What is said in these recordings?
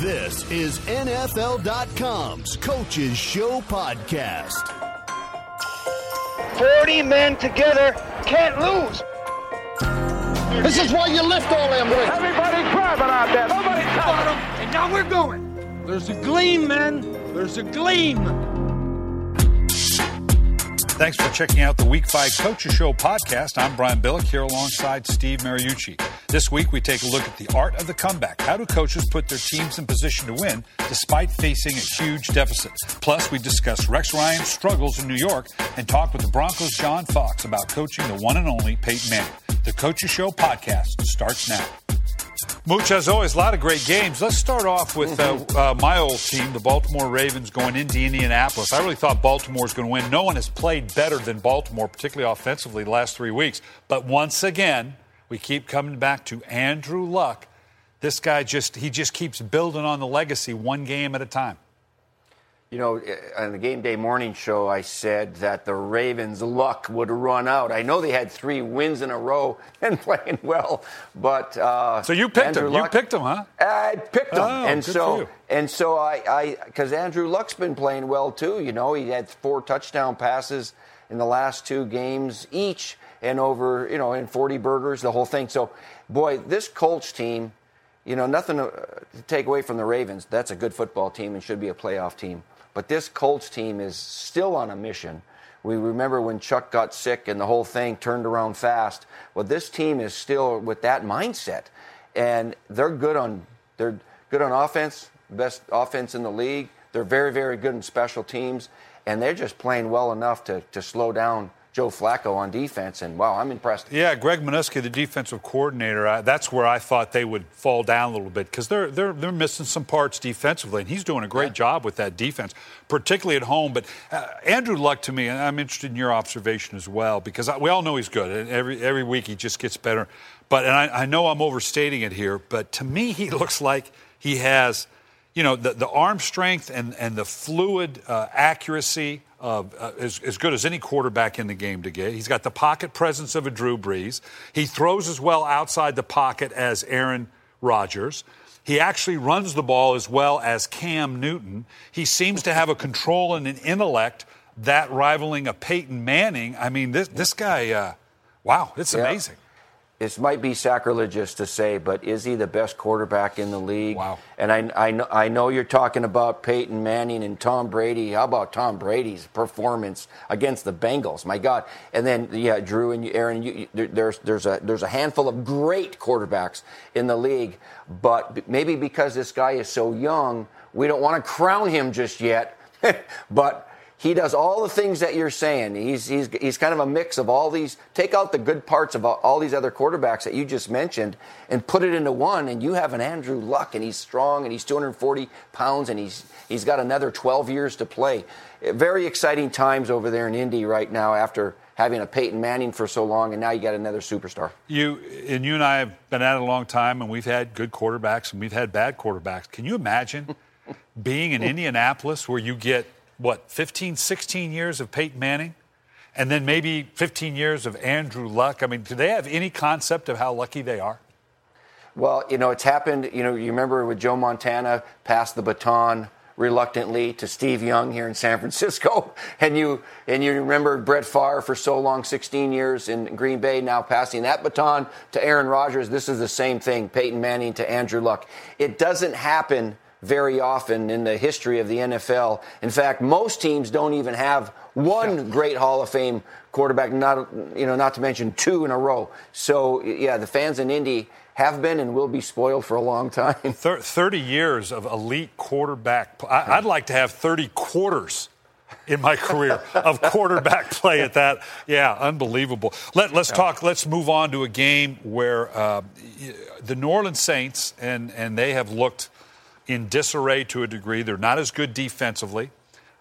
This is NFL.com's Coaches Show podcast. 40 men together can't lose. This is why you lift all them weights. Everybody grabbing out there. Nobody touching them. And now we're going. There's a gleam, man. There's a gleam. Thanks for checking out the Week 5 Coaches Show podcast. I'm Brian Billick here alongside Steve Mariucci. This week we take a look at the art of the comeback. How do coaches put their teams in position to win despite facing a huge deficit? Plus, we discuss Rex Ryan's struggles in New York and talk with the Broncos' John Fox about coaching the one and only Peyton Manning. The Coaches Show podcast starts now. Mooch, as always, a lot of great games. Let's start off with uh, uh, my old team, the Baltimore Ravens, going into Indianapolis. I really thought Baltimore was going to win. No one has played better than Baltimore, particularly offensively, the last three weeks. But once again, we keep coming back to Andrew Luck. This guy just he just keeps building on the legacy one game at a time. You know, on the game day morning show, I said that the Ravens' luck would run out. I know they had three wins in a row and playing well, but uh, so you picked Andrew him. Luck, you picked him, huh? I picked him, Oh, and so and so I, I, because Andrew Luck's been playing well too. You know, he had four touchdown passes in the last two games each, and over, you know, in 40 burgers, the whole thing. So, boy, this Colts team, you know, nothing to, to take away from the Ravens. That's a good football team and should be a playoff team. But this Colts team is still on a mission. We remember when Chuck got sick and the whole thing turned around fast. Well, this team is still with that mindset, and they're good on they're good on offense, best offense in the league. They're very very good in special teams, and they're just playing well enough to to slow down Joe Flacco on defense. And wow, I'm impressed. Yeah, Greg Manusky, the defensive coordinator, I, that's where I thought they would fall down a little bit because they're, they're, they're missing some parts defensively, and he's doing a great job with that defense, particularly at home. But uh, Andrew Luck, to me, and I'm interested in your observation as well because I, we all know he's good, and every, every week he just gets better. But, and I, I know I'm overstating it here, but to me, he looks like he has, you know, the, the arm strength and, and the fluid uh, accuracy uh, as, as good as any quarterback in the game to get. He's got the pocket presence of a Drew Brees. He throws as well outside the pocket as Aaron Rodgers. He actually runs the ball as well as Cam Newton. He seems to have a control and an intellect that rivaling a Peyton Manning. I mean, this this guy, uh, wow, it's Yeah. amazing. This might be sacrilegious to say, but is he the best quarterback in the league? Wow. And I, I, know, I know you're talking about Peyton Manning and Tom Brady. How about Tom Brady's performance against the Bengals? My God! And then yeah, Drew and Aaron, you, you, there- there's there's a there's a handful of great quarterbacks in the league, but maybe because this guy is so young, we don't want to crown him just yet. but he does all the things that you're saying. He's, he's, he's kind of a mix of all these, take out the good parts of all, these other quarterbacks that you just mentioned and put it into one, and you have an Andrew Luck, and he's strong, and he's 240 pounds, and he's, he's got another 12 years to play. Very exciting times over there in Indy right now after having a Peyton Manning for so long, and now you got another superstar. You and you and I have been at it a long time, and we've had good quarterbacks and we've had bad quarterbacks. Can you imagine being in Indianapolis where you get what 15, 16 years of Peyton Manning, and then maybe 15 years of Andrew Luck? I mean, do they have any concept of how lucky they are? Well, you know, it's happened. You know, you remember with Joe Montana passed the baton reluctantly to Steve Young here in San Francisco, and you and you remember Brett Favre for so long, 16 years in Green Bay, now passing that baton to Aaron Rodgers. This is the same thing, Peyton Manning to Andrew Luck. It doesn't happen very often in the history of the NFL. In fact, most teams don't even have one great Hall of Fame quarterback, not you know, not to mention two in a row. So yeah, the fans in Indy have been and will be spoiled for a long time. 30 years of elite quarterback. I'd like to have 30 quarters in my career of quarterback play at that. Yeah, unbelievable. Let, let's talk, let's move on to a game where uh, the New Orleans Saints, and, and they have looked in disarray to a degree. They're not as good defensively.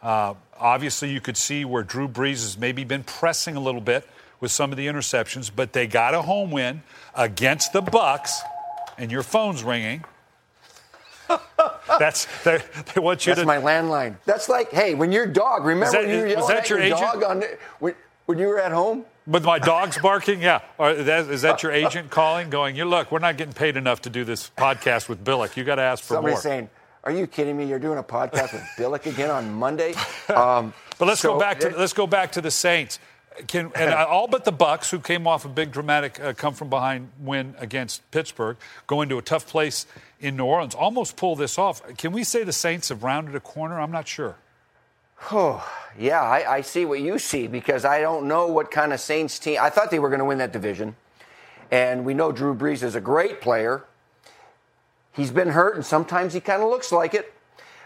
Uh, obviously, you could see where Drew Brees has maybe been pressing a little bit with some of the interceptions, but they got a home win against the Bucs, and your phone's ringing. That's they, they want you That's to. my landline. That's like, hey, when your dog, remember that- when you were was yelling that at your your, dog on when, when you were at home? With my dogs barking, yeah. Or that, is that your agent calling, going, "You look, we're not getting paid enough to do this podcast with Billick. You got to ask for Somebody more." saying, Are you kidding me? You're doing a podcast with Billick again on Monday? Um, but let's so, go back to let's go back to the Saints. Can, and all but the Bucs, who came off a big dramatic uh, come from behind win against Pittsburgh, going to a tough place in New Orleans, almost pull this off. Can we say the Saints have rounded a corner? I'm not sure. Oh, yeah, I, I see what you see because I don't know what kind of Saints team. I thought they were going to win that division, and we know Drew Brees is a great player. He's been hurt, and sometimes he kind of looks like it.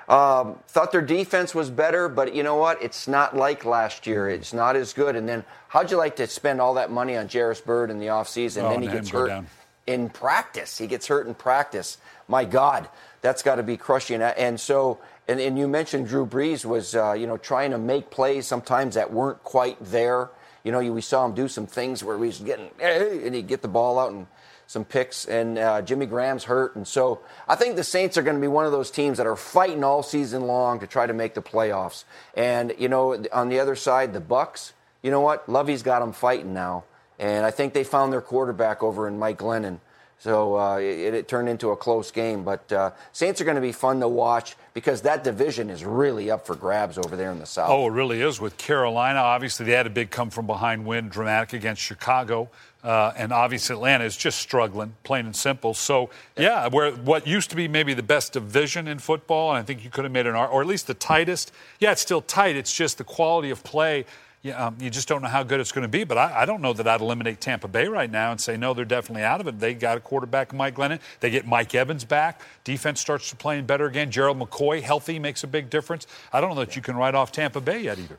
Um, thought their defense was better, but you know what? It's not like last year. It's not as good. And then, how'd you like to spend all that money on Jairus Byrd in the offseason? Oh, then he gets hurt down. In practice. He gets hurt in practice. My God, that's got to be crushing. And so, and, and you mentioned Drew Brees was, uh, you know, trying to make plays sometimes that weren't quite there. You know, we saw him do some things where he's getting, and he'd get the ball out and some picks, and uh, Jimmy Graham's hurt, and so I think the Saints are going to be one of those teams that are fighting all season long to try to make the playoffs. And you know, on the other side, the Bucs. You know what? Lovie's got them fighting now, and I think they found their quarterback over in Mike Glennon. So uh, it, it, turned into a close game. But uh, Saints are going to be fun to watch because that division is really up for grabs over there in the South. Oh, it really is with Carolina. Obviously, they had a big come from behind win, dramatic against Chicago. Uh, and obviously, Atlanta is just struggling, plain and simple. So, yeah, where what used to be maybe the best division in football, and I think you could have made an or at least the tightest. Yeah, it's still tight. It's just the quality of play yeah, um, you just don't know how good it's going to be. But I, I, don't know that I'd eliminate Tampa Bay right now and say, no, they're definitely out of it. They got a quarterback, Mike Glennon. They get Mike Evans back. Defense starts to playing better again. Gerald McCoy, healthy, makes a big difference. I don't know that you can write off Tampa Bay yet either.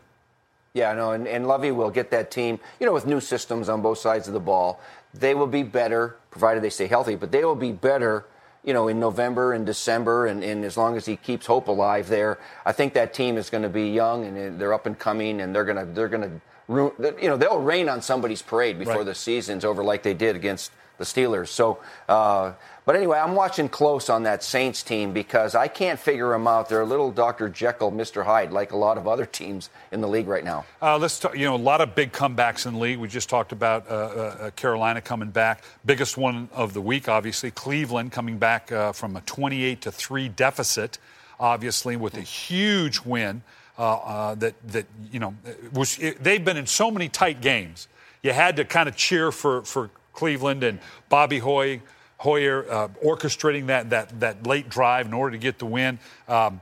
Yeah, no, and, and Lovie will get that team, you know, with new systems on both sides of the ball. They will be better, provided they stay healthy, but they will be better you know, in November and December, and, and, as long as he keeps hope alive there, I think that team is going to be young and they're up and coming, and they're going to they're going to you know, they'll rain on somebody's parade before right. the season's over, like they did against the Steelers. So, uh, but anyway, I'm watching close on that Saints team because I can't figure them out. They're a little Dr. Jekyll, Mr. Hyde, like a lot of other teams in the league right now. Uh, let's talk, you know, a lot of big comebacks in the league. We just talked about uh, uh Carolina coming back. Biggest one of the week, obviously, Cleveland coming back uh, from a 28 to 3 deficit, obviously, with a huge win. Uh, uh, that that you know was it, they've been in so many tight games. You had to kind of cheer for for Cleveland and Bobby Hoy, Hoyer uh, orchestrating that that that late drive in order to get the win. Um,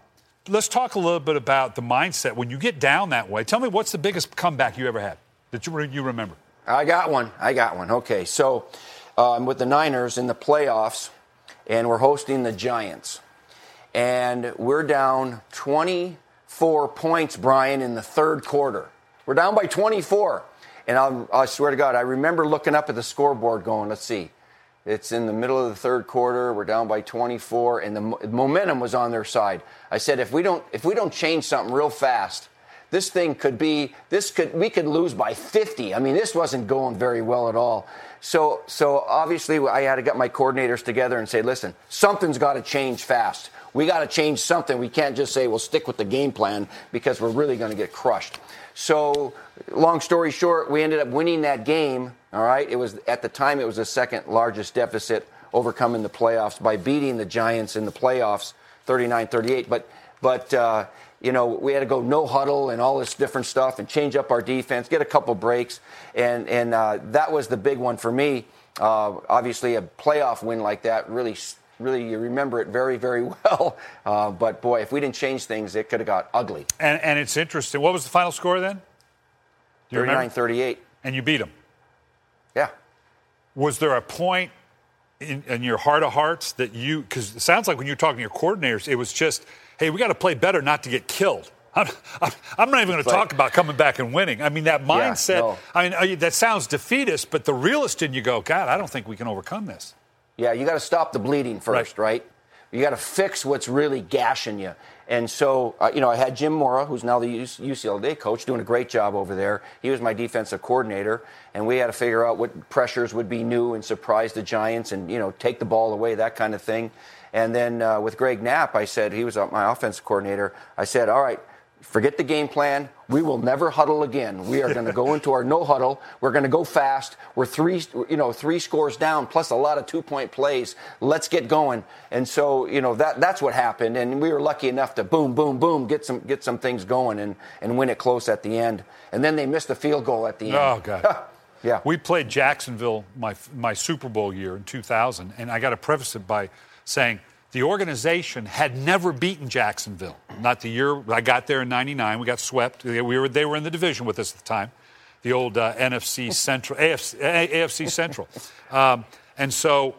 let's talk a little bit about the mindset when you get down that way. Tell me what's the biggest comeback you ever had that you you remember? I got one. I got one. Okay, so I'm um, with the Niners in the playoffs, and we're hosting the Giants, and we're down 24 points, Brian, in the third quarter. We're down by 24. And I'll, i swear to God, I remember looking up at the scoreboard going, let's see, it's in the middle of the third quarter. We're down by 24, and the momentum was on their side. I said, if we don't, if we don't change something real fast, this thing could be, this could, we could lose by 50. I mean, this wasn't going very well at all. So, so obviously, I had to get my coordinators together and say, listen, something's got to change fast. We got to change something. We can't just say we'll stick with the game plan because we're really going to get crushed. So, long story short, we ended up winning that game. All right, it was at the time it was the second largest deficit overcoming the playoffs by beating the Giants in the playoffs, 39-38. But but uh, you know we had to go no huddle and all this different stuff and change up our defense, get a couple breaks, and and uh, that was the big one for me. Uh, obviously, a playoff win like that really really you remember it very, very well. Uh, but boy, if we didn't change things, it could have got ugly. And, and it's interesting. What was the final score then? 39 38. And you beat them? Yeah. Was there a point in, in your heart of hearts that you, because it sounds like when you're talking to your coordinators, it was just, hey, we got to play better not to get killed. I'm, I'm, not even going to talk about coming back and winning. I mean, that mindset, yeah, no. I mean, that sounds defeatist, but the realist in you go, God, I don't think we can overcome this. Yeah, you got to stop the bleeding first, right? right? You got to fix what's really gashing you. And so, uh, you know, I had Jim Mora, who's now the UCLA coach, doing a great job over there. He was my defensive coordinator, and we had to figure out what pressures would be new and surprise the Giants, and you know, take the ball away, that kind of thing. And then uh, with Greg Knapp, I said he was my offensive coordinator. I said, all right, forget the game plan. We will never huddle again. We are going to go into our no huddle. We're going to go fast. We're three, you know, three scores down plus a lot of two point plays. Let's get going. And so, you know, that that's what happened. And we were lucky enough to boom, boom, boom, get some get some things going and and win it close at the end. And then they missed the field goal at the end. Oh God. yeah. We played Jacksonville my my Super Bowl year in 2000, and I got to preface it by saying the organization had never beaten Jacksonville. Not the year I got there in '99. We got swept. We were they were in the division with us at the time, the old uh, NFC Central, AFC, AFC Central, um, and so,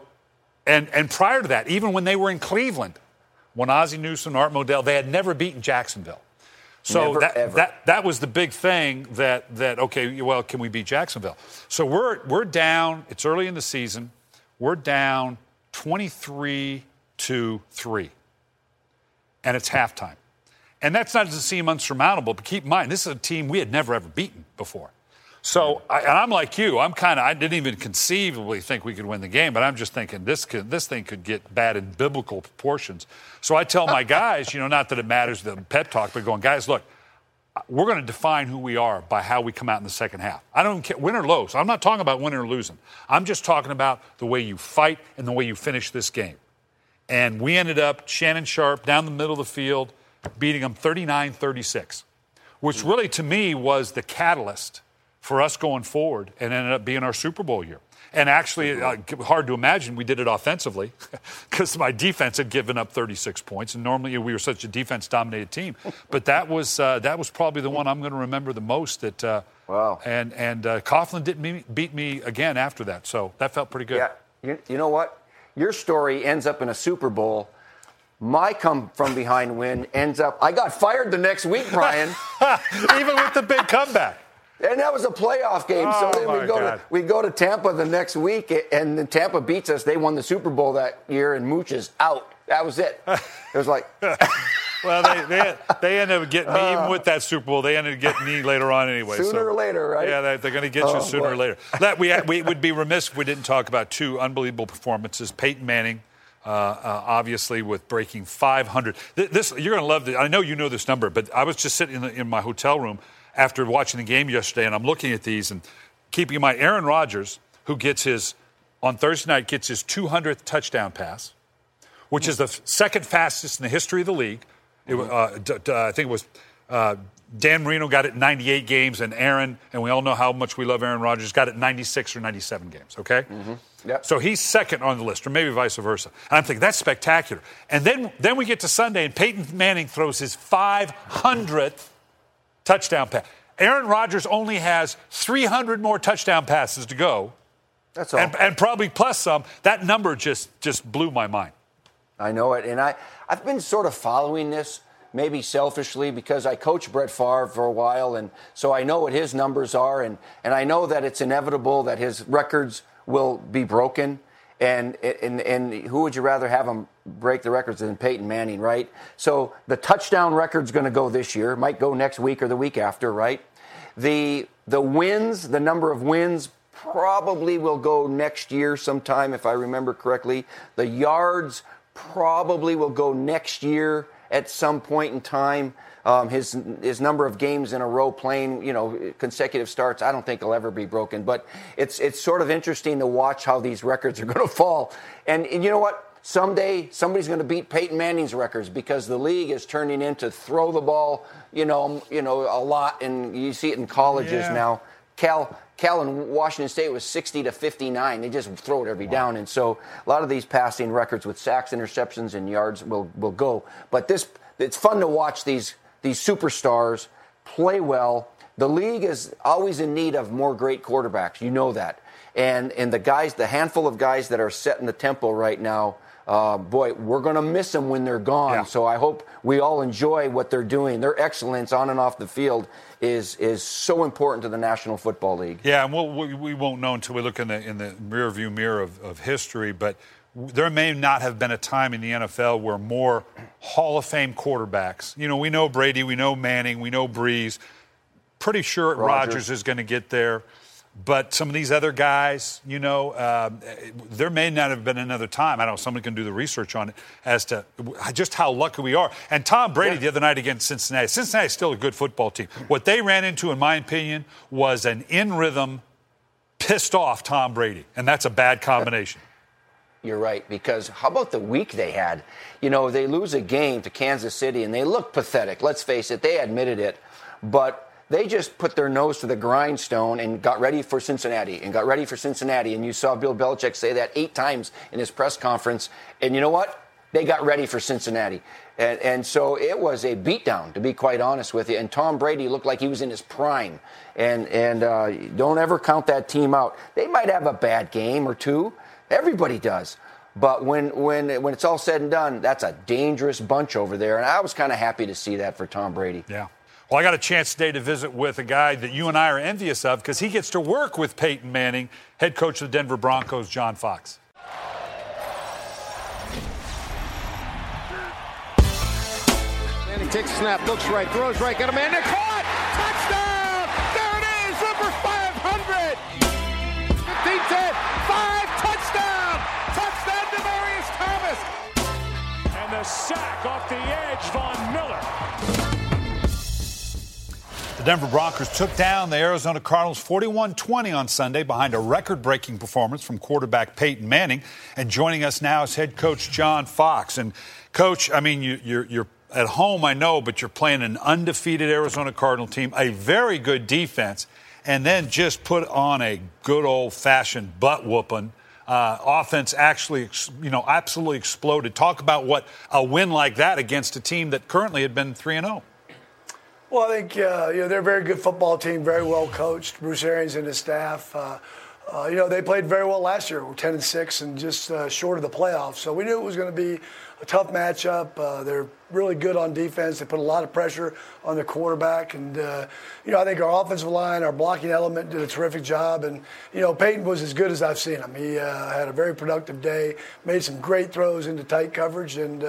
and and prior to that, even when they were in Cleveland, when Ozzie Newsome, Art Modell, they had never beaten Jacksonville. So Never, that, ever. that that was the big thing that that okay, well, can we beat Jacksonville? So we're we're down. It's early in the season. We're down 23 to 3. And it's halftime. And that's not to seem unsurmountable, but keep in mind, this is a team we had never ever beaten before. So, I, and I'm like you. I'm kind of. I didn't even conceivably think we could win the game, but I'm just thinking this could, this thing could get bad in biblical proportions. So I tell my guys, you know, not that it matters the pep talk, but going, guys, look, we're going to define who we are by how we come out in the second half. I don't care win or lose. I'm not talking about winning or losing. I'm just talking about the way you fight and the way you finish this game. And we ended up Shannon Sharpe down the middle of the field, beating them 39-36, which really to me was the catalyst for us going forward and ended up being our Super Bowl year. And actually, uh, hard to imagine we did it offensively because my defense had given up 36 points, and normally we were such a defense-dominated team. But that was uh, that was probably the one I'm going to remember the most. That uh, Wow. And and uh, Coughlin didn't beat me again after that, so that felt pretty good. Yeah. You, you know what? Your story ends up in a Super Bowl. My come from behind win ends up. I got fired the next week, Brian. Even with the big comeback. And that was a playoff game. Oh, so then we go God. to we go to Tampa the next week, and then Tampa beats us. They won the Super Bowl that year, and Mooch is out. That was it. It was like, Well, they, they, they ended up getting me, even with that Super Bowl, they ended up getting me later on anyway. Sooner so- or later, right? Yeah, they, they're going to get you Oh, sooner or later. Let- we, we would be remiss if we didn't talk about two unbelievable performances. Peyton Manning, uh, uh, obviously, with breaking 500. Th- This You're going to love this. I know you know this number, but I was just sitting in, the, in my hotel room after watching the game yesterday, and I'm looking at these and keeping in mind Aaron Rodgers, who gets his, on Thursday night, gets his 200th touchdown pass which is the f- second fastest in the history of the league. It, uh, d- d- I think it was uh, Dan Marino got it 98 games, and Aaron, and we all know how much we love Aaron Rodgers, got it 96 or 97 games, okay? Yep. So he's second on the list, or maybe vice versa. And I'm thinking, that's spectacular. And then, then we get to Sunday, and Peyton Manning throws his 500th touchdown pass. Aaron Rodgers only has 300 more touchdown passes to go, that's all. and, and probably plus some. That number just, just blew my mind. I know it, and I I've been sort of following this maybe selfishly because I coached Brett Favre for a while, and so I know what his numbers are, and and I know that it's inevitable that his records will be broken. And, and and who would you rather have him break the records than Peyton Manning, right? So the touchdown record's going to go this year, might go next week or the week after, right? The the wins, the number of wins probably will go next year sometime if I remember correctly. The yards probably will go next year at some point in time. Um, his his number of games in a row playing, you know, consecutive starts, I don't think will ever be broken. But it's it's sort of interesting to watch how these records are going to fall. And, and you know what? Someday somebody's going to beat Peyton Manning's records because the league is turning into throw the ball, you know, you know, a lot, and you see it in colleges Yeah. now. Cal Cal and Washington State was 60 to 59. They just throw it every down, and so a lot of these passing records with sacks, interceptions, and yards will will go. But this it's fun to watch these these superstars play well. The league is always in need of more great quarterbacks. You know that, and and the guys, the handful of guys that are setting the tempo right now. Uh, boy, we're going to miss them when they're gone. Yeah. So I hope we all enjoy what they're doing. Their excellence on and off the field is is so important to the National Football League. Yeah, and we'll, we, we won't know until we look in the in the rearview mirror of, of history. But there may not have been a time in the NFL where more Hall of Fame quarterbacks. You know, we know Brady, we know Manning, we know Brees. Pretty sure. Rodgers is going to get there. But some of these other guys, you know, uh, there may not have been another time. I don't know. Someone can do the research on it as to just how lucky we are. And Tom Brady yeah. the other night against Cincinnati. Cincinnati is still a good football team. What they ran into, in my opinion, was an in rhythm, pissed off Tom Brady. And that's a bad combination. You're right, because how about the week they had? You know, they lose a game to Kansas City and they look pathetic. Let's face it, they admitted it. But they just put their nose to the grindstone and got ready for Cincinnati and got ready for Cincinnati. And you saw Bill Belichick say that eight times in his press conference. And you know what? They got ready for Cincinnati. And, and so it was a beatdown, to be quite honest with you. And Tom Brady looked like he was in his prime. And, and uh, don't ever count that team out. They might have a bad game or two. Everybody does. But when, when, when it's all said and done, that's a dangerous bunch over there. And I was kind of happy to see that for Tom Brady. Yeah. Well, I got a chance today to visit with a guy that you and I are envious of because he gets to work with Peyton Manning, head coach of the Denver Broncos, John Fox. Manning takes a snap, looks right, throws right, got a man there, caught! Touchdown! There it is, number 500! 15 10, 5, touchdown! Touchdown, Demaryius Thomas! And the sack off the edge, Von Miller. The Denver Broncos took down the Arizona Cardinals 41 20 on Sunday behind a record breaking performance from quarterback Peyton Manning. And joining us now is head coach John Fox. And, coach, I mean, you, you're, you're at home, I know, but you're playing an undefeated Arizona Cardinal team, a very good defense, and then just put on a good old fashioned butt whooping. Uh, offense actually, you know, absolutely exploded. Talk about what a win like that against a team that currently had been 3 and 0. Well, I think uh, you know they're a very good football team, very well coached. Bruce Arians and his staff. Uh, uh, you know they played very well last year. 10 and six and just uh, short of the playoffs. So we knew it was going to be a tough matchup. Uh, they're really good on defense. They put a lot of pressure on the quarterback, and uh, you know I think our offensive line, our blocking element, did a terrific job. And you know Peyton was as good as I've seen him. He had a very productive day, made some great throws into tight coverage, and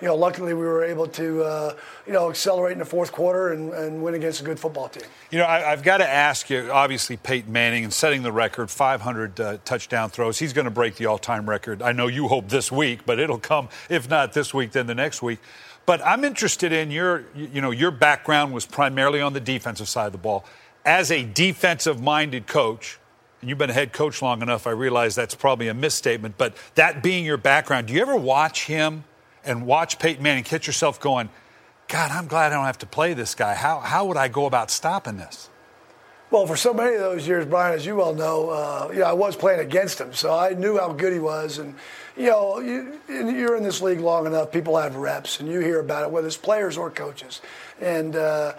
you know, luckily we were able to, uh, you know, accelerate in the fourth quarter and, and, win against a good football team. You know, I, have got to ask you, obviously, Peyton Manning and setting the record, 500 uh, touchdown throws. He's going to break the all-time record. I know you hope this week, but it'll come, if not this week, then the next week. But I'm interested in your, you know, your background was primarily on the defensive side of the ball. As a defensive-minded coach, and you've been a head coach long enough, I realize that's probably a misstatement, but that being your background, do you ever watch him – and watch Peyton Manning catch yourself going, God, I'm glad I don't have to play this guy. How, how would I go about stopping this? Well, for so many of those years, Brian, as you well know, uh, you know, I was playing against him, so I knew how good he was. And, you know, you, you're in this league long enough, people have reps, and you hear about it, whether it's players or coaches. And, uh,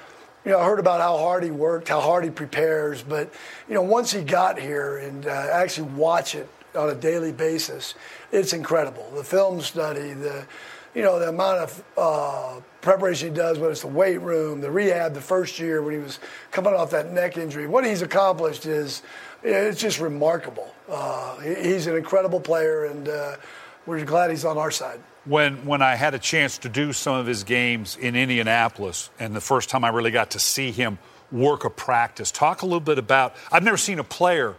you know, I heard about how hard he worked, how hard he prepares. But, you know, once he got here and uh, actually watch it on a daily basis, it's incredible. The film study, the you know, the amount of uh, preparation he does, whether it's the weight room, the rehab the first year when he was coming off that neck injury, what he's accomplished is it's just remarkable. Uh, he's an incredible player, and uh, we're glad he's on our side. When, when I had a chance to do some of his games in Indianapolis, and the first time I really got to see him work a practice, talk a little bit about I've never seen a player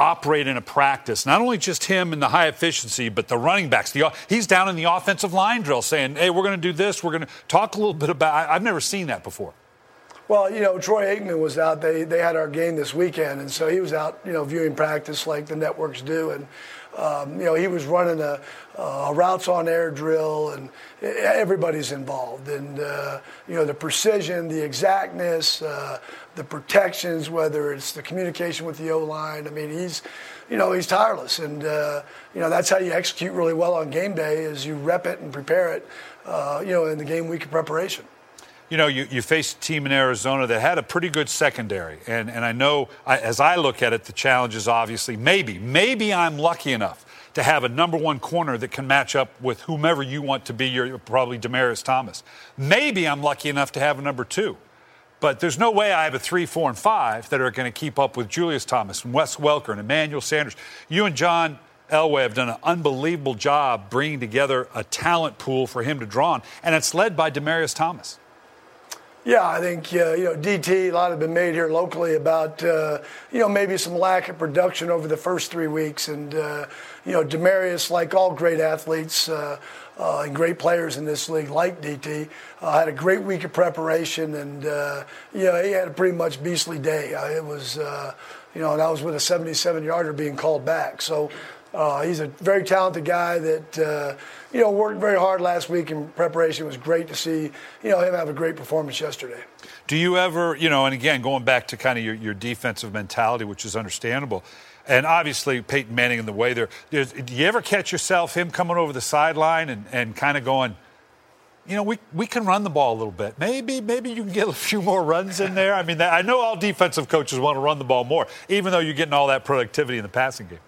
operate in a practice. Not only just him in the high efficiency, but the running backs. The, he's down in the offensive line drill saying, hey, we're going to do this. We're going to talk a little bit about I've never seen that before. Well, you know, Troy Aikman was out. They, they had our game this weekend, and so he was out, you know, viewing practice like the networks do. And um, you know, he was running a, a, routes on air drill, and everybody's involved. And uh, you know, the precision, the exactness, uh, the protections, whether it's the communication with the O line. I mean, he's, you know, he's tireless, and uh, you know that's how you execute really well on game day is you rep it and prepare it, uh, you know, in the game week of preparation you know, you, you faced a team in Arizona that had a pretty good secondary. And, and I know, I, as I look at it, the challenge is obviously maybe, maybe I'm lucky enough to have a number one corner that can match up with whomever you want to be, your, probably Demaryius Thomas. Maybe I'm lucky enough to have a number two. But there's no way I have a three, four, and five that are going to keep up with Julius Thomas and Wes Welker and Emmanuel Sanders. You and John Elway have done an unbelievable job bringing together a talent pool for him to draw on, and it's led by Demaryius Thomas. Yeah, I think uh, you know DT. A lot have been made here locally about uh, you know maybe some lack of production over the first three weeks, and uh, you know Demaryius, like all great athletes uh, uh, and great players in this league, like DT, uh, had a great week of preparation, and you know he had a pretty much beastly day. it was you know, and I was with a 77 yarder being called back. So uh, he's a very talented guy that, uh, you know, worked very hard last week in preparation. It was great to see, you know, him have a great performance yesterday. Do you ever, you know, and again, going back to kind of your, your defensive mentality, which is understandable, and obviously Peyton Manning and the way there, do you ever catch yourself, him coming over the sideline and, and kind of going, you know, we, we can run the ball a little bit. Maybe maybe you can get a few more runs in there. I mean, I know all defensive coaches want to run the ball more, even though you're getting all that productivity in the passing game.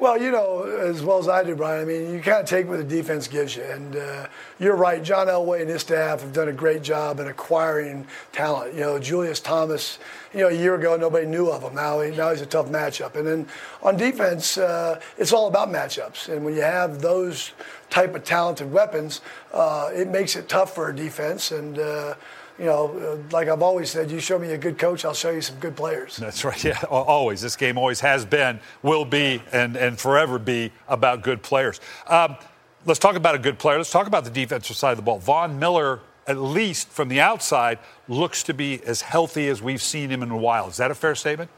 Well, you know, as well as I do, Brian, I mean, you kind of take what the defense gives you. And uh, you're right, John Elway and his staff have done a great job in acquiring talent. You know, Julius Thomas, you know, a year ago, nobody knew of him. Now, he, now he's a tough matchup. And then on defense, uh, it's all about matchups. And when you have those type of talented weapons, uh, it makes it tough for a defense. And, uh, you know, uh, like I've always said, you show me a good coach, I'll show you some good players. That's right. Yeah, always. This game always has been, will be, and, and forever be about good players. Um, let's talk about a good player. Let's talk about the defensive side of the ball. Von Miller, at least from the outside, looks to be as healthy as we've seen him in a while. Is that a fair statement?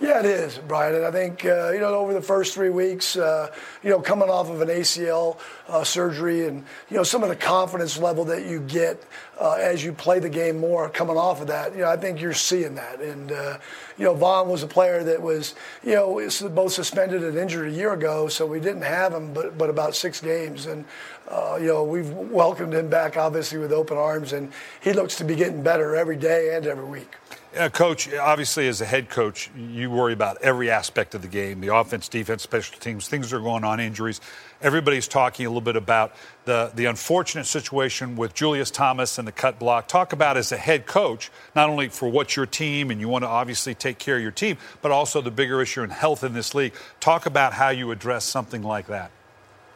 Yeah, it is, Brian. And I think, uh, you know, over the first three weeks, uh, you know, coming off of an ACL uh, surgery and, you know, some of the confidence level that you get uh, as you play the game more coming off of that, you know, I think you're seeing that. And, uh, you know, Von was a player that was, you know, both suspended and injured a year ago, so we didn't have him but, but about six games. And, uh, you know, we've welcomed him back, obviously, with open arms, and he looks to be getting better every day and every week. Uh, coach, obviously, as a head coach, you worry about every aspect of the game the offense, defense, special teams, things are going on, injuries. Everybody's talking a little bit about the, the unfortunate situation with Julius Thomas and the cut block. Talk about as a head coach, not only for what's your team and you want to obviously take care of your team, but also the bigger issue in health in this league. Talk about how you address something like that.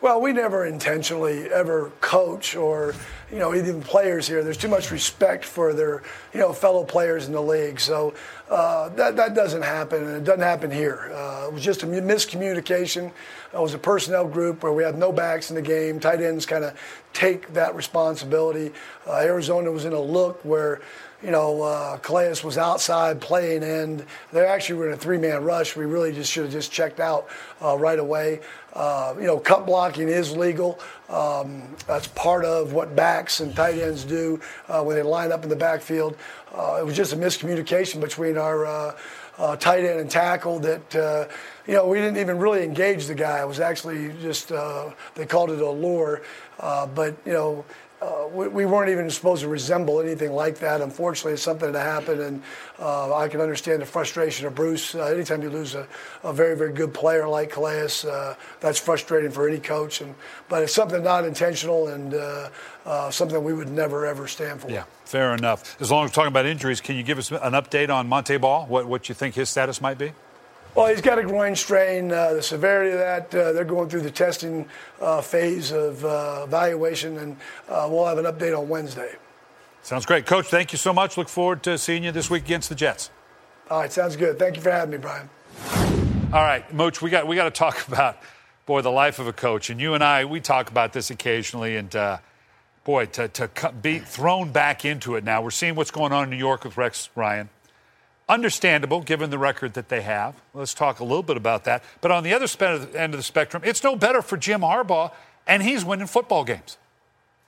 Well, we never intentionally ever coach or, you know, even players here. There's too much respect for their, you know, fellow players in the league. So uh, that, that doesn't happen, and it doesn't happen here. Uh, it was just a miscommunication. It was a personnel group where we had no backs in the game. Tight ends kind of take that responsibility. Uh, Arizona was in a look where you know, uh, Calais was outside playing, and they actually were in a three-man rush. We really just should have just checked out uh, right away. Uh, you know, cut blocking is legal. Um, that's part of what backs and tight ends do uh, when they line up in the backfield. Uh, it was just a miscommunication between our uh, uh, tight end and tackle that, you know, we didn't even really engage the guy. It was actually just, they called it a lure. but, you know, uh, we, we, weren't even supposed to resemble anything like that. Unfortunately, it's something that happened, and uh, I can understand the frustration of Bruce. Uh, anytime you lose a, a, very, very good player like Calais, uh, that's frustrating for any coach. And but it's something not intentional and uh, uh, something we would never ever stand for. Yeah, fair enough. As long as we're talking about injuries, can you give us an update on Montee Ball? What what you think his status might be? Well, he's got a groin strain. Uh, the severity of that, uh, they're going through the testing uh, phase of uh, evaluation, and uh, we'll have an update on Wednesday. Sounds great. Coach, thank you so much. Look forward to seeing you this week against the Jets. All right, sounds good. Thank you for having me, Brian. All right, Mooch, we got, we got to talk about, boy, the life of a coach. And you and I, we talk about this occasionally, and uh, boy, to, to be thrown back into it now. We're seeing what's going on in New York with Rex Ryan. Understandable, given the record that they have. Let's talk a little bit about that. But on the other end of the spectrum, it's no better for Jim Harbaugh, and he's winning football games.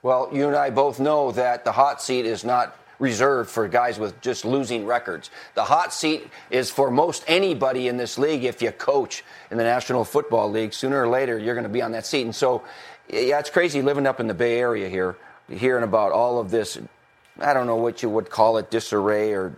Well, you and I both know that the hot seat is not reserved for guys with just losing records. The hot seat is for most anybody in this league if you coach in the National Football League. Sooner or later, you're going to be on that seat. And so, yeah, it's crazy living up in the Bay Area here, hearing about all of this. I don't know what you would call it, disarray or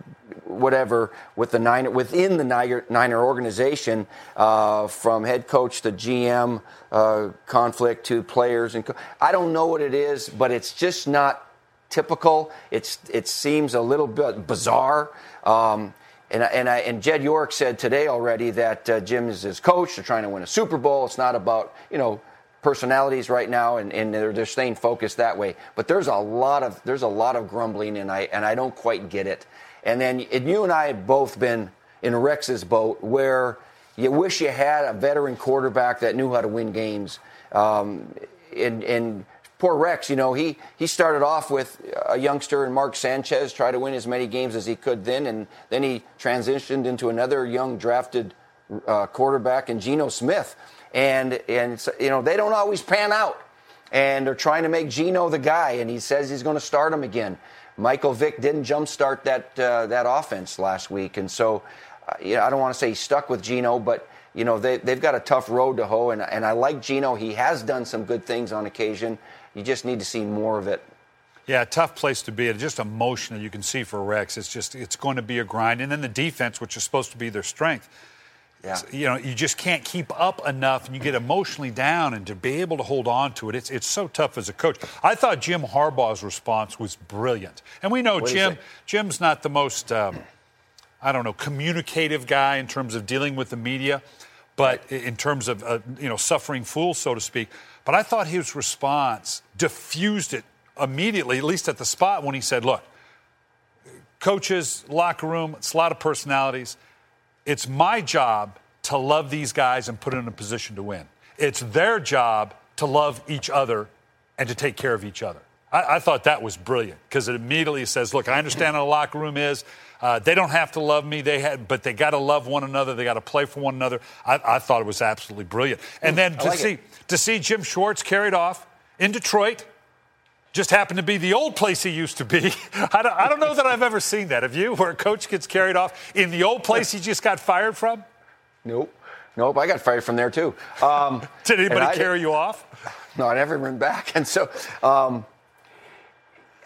whatever with the Niner within the Niner, Niner organization, uh, from head coach to GM uh, conflict to players and co- I don't know what it is, but it's just not typical. It's it seems a little bit bizarre. Um, and, and, I, and Jed York said today already that uh, Jim is his coach. They're trying to win a Super Bowl. It's not about you know personalities right now, and, and they're, they're staying focused that way. But there's a lot of there's a lot of grumbling, and I and I don't quite get it. And then and you and I have both been in Rex's boat where you wish you had a veteran quarterback that knew how to win games. Um, and, and poor Rex, you know, he, he started off with a youngster and Mark Sanchez, tried to win as many games as he could then, and then he transitioned into another young drafted uh, quarterback and Geno Smith. And, and you know, they don't always pan out. And they're trying to make Geno the guy, and he says he's going to start him again. Michael Vick didn't jumpstart that, uh, that offense last week. And so, uh, you know, I don't want to say he's stuck with Geno, but you know, they, they've got a tough road to hoe, and, and I like Geno. He has done some good things on occasion. You just need to see more of it. Yeah, tough place to be. It's just emotional, you can see for Rex. It's just it's going to be a grind, and then the defense, which is supposed to be their strength. Yeah. You know, you just can't keep up enough, and you get emotionally down, and to be able to hold on to it, it's it's so tough as a coach. I thought Jim Harbaugh's response was brilliant, and we know what Jim Jim's not the most. Um, I don't know, communicative guy in terms of dealing with the media, but in terms of, uh, you know, suffering fools, so to speak. But I thought his response diffused it immediately, at least at the spot when he said, look, coaches, locker room, it's a lot of personalities. It's my job to love these guys and put them in a position to win. It's their job to love each other and to take care of each other. I, I thought that was brilliant because it immediately says, look, I understand how the locker room is. Uh, they don't have to love me, they had, but they got to love one another. They got to play for one another. I, I, thought it was absolutely brilliant. And then to like see it. to see Jim Schwartz carried off in Detroit, just happened to be the old place he used to be. I don't, I don't know that I've ever seen that. Have you, where a coach gets carried off in the old place he just got fired from? Nope. Nope, I got fired from there too. Um, Did anybody carry you off? No, I never went back. And so, um,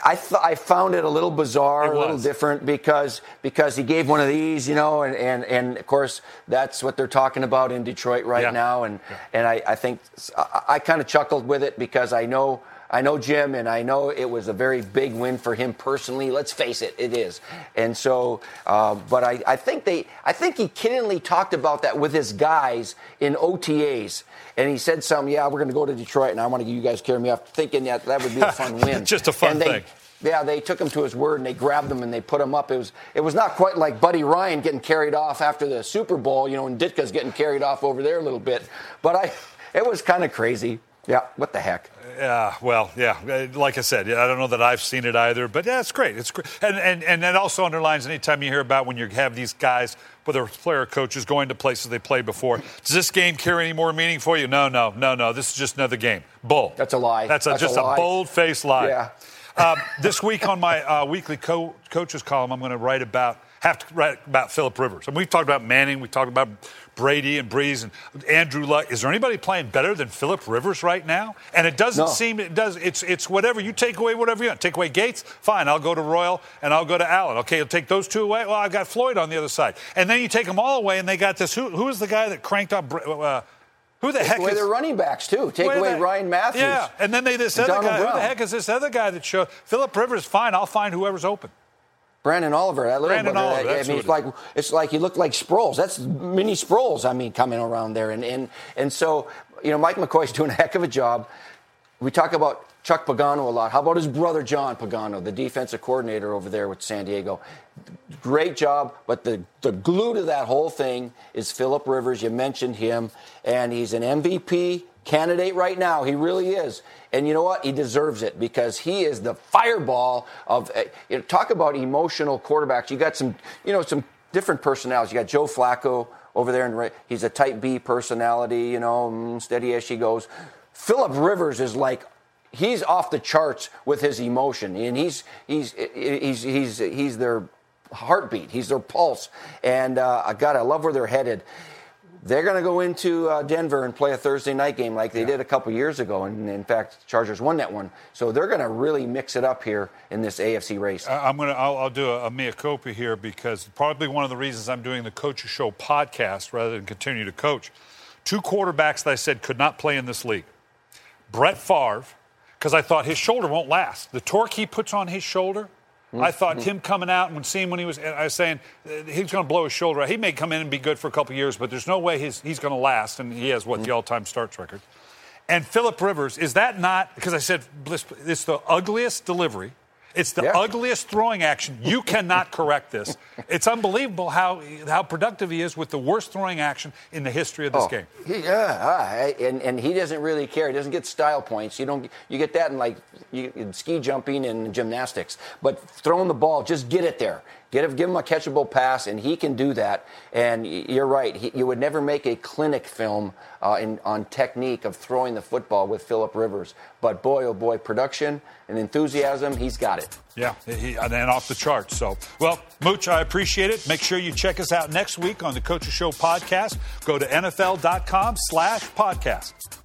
I, th- I found it a little bizarre, a little different because because he gave one of these, you know, and, and, and of course that's what they're talking about in Detroit right yeah. now, and yeah. and I, I think I, I kind of chuckled with it because I know I know Jim, and I know it was a very big win for him personally. Let's face it, it is. And so, uh, but I, I think they, I think he kiddingly talked about that with his guys in OTAs, and he said something. Yeah, we're going to go to Detroit, and I want to get you guys carry me off, thinking that that would be a fun win. Just a fun they, thing. Yeah, they took him to his word and they grabbed him and they put him up. It was it was not quite like Buddy Ryan getting carried off after the Super Bowl, you know, and Ditka's getting carried off over there a little bit. But I, it was kind of crazy. Yeah, what the heck? Yeah, well, yeah. Like I said, I don't know that I've seen it either, but yeah, it's great. It's great, and and and that also underlines anytime you hear about when you have these guys, whether player coaches going to places they played before. Does this game carry any more meaning for you? No, no, no, no. This is just another game. Bull. That's a lie. That's, a, That's just a, a bold-faced lie. Yeah. um, this week on my uh, weekly co- coaches column, I'm going to write about have to write about Philip Rivers. And we've talked about Manning, we talked about Brady and Brees and Andrew Luck. Is there anybody playing better than Philip Rivers right now? And it doesn't no. seem it does. It's it's whatever you take away, whatever you want. Take away Gates, fine. I'll go to Royal and I'll go to Allen. Okay, you'll take those two away. Well, I've got Floyd on the other side. And then you take them all away, and they got this. Who who is the guy that cranked up? Uh, who the Take heck away is their running backs too? Take away Ryan Mathews. Yeah, and then they this other Donald guy. Brown. Who the heck is this other guy that showed Philip Rivers? Fine, I'll find whoever's open. Branden Oliver, that little Branden Oliver, I mean, it's like it's like he looked like Sproles. That's mini Sproles. I mean, coming around there, and and and so you know, Mike McCoy's doing a heck of a job. We talk about Chuck Pagano a lot. How about his brother John Pagano, the defensive coordinator over there with San Diego? Great job, but the, the glue to that whole thing is Philip Rivers. You mentioned him, and he's an MVP candidate right now. He really is. And you know what? He deserves it because he is the fireball of eh, you know, talk about emotional quarterbacks. You got some, you know, some different personalities. You got Joe Flacco over there, and he's a type B personality, you know, mm, steady as she goes. Philip Rivers is like he's off the charts with his emotion, and he's he's he's he's he's their heartbeat, he's their pulse, and uh, God, I love where they're headed they're going to go into uh, Denver and play a Thursday night game like they yeah. did a couple years ago. And in fact, Chargers won that one. So they're going to really mix it up here in this AFC race. I'm going to, I'll, I'll do a, a mea culpa here because probably one of the reasons I'm doing the Coaches Show podcast rather than continue to coach. Two quarterbacks that I said could not play in this league Brett Favre, because I thought his shoulder won't last. The torque he puts on his shoulder I thought him coming out and when seeing when he was, I was saying uh, he's going to blow his shoulder out. He may come in and be good for a couple years, but there's no way he's, he's going to last. And he has what the all-time starts record. And Philip Rivers, is that not because I said it's the ugliest delivery it's the yeah. ugliest throwing action. You cannot correct this. It's unbelievable how how productive he is with the worst throwing action in the history of this oh, game. He, uh, and and he doesn't really care. He doesn't get style points. You don't you get that in like you, in ski jumping and gymnastics. But throwing the ball, just get it there. Get give him a catchable pass, and he can do that. And you're right. He, you would never make a clinic film uh, in, on technique of throwing the football with Philip Rivers. But boy, oh boy, production and enthusiasm, he's got it. Yeah, he, and off the charts. So, well, Mooch, I appreciate it. Make sure you check us out next week on the Coaches Show podcast. Go to NFL.com slash podcast.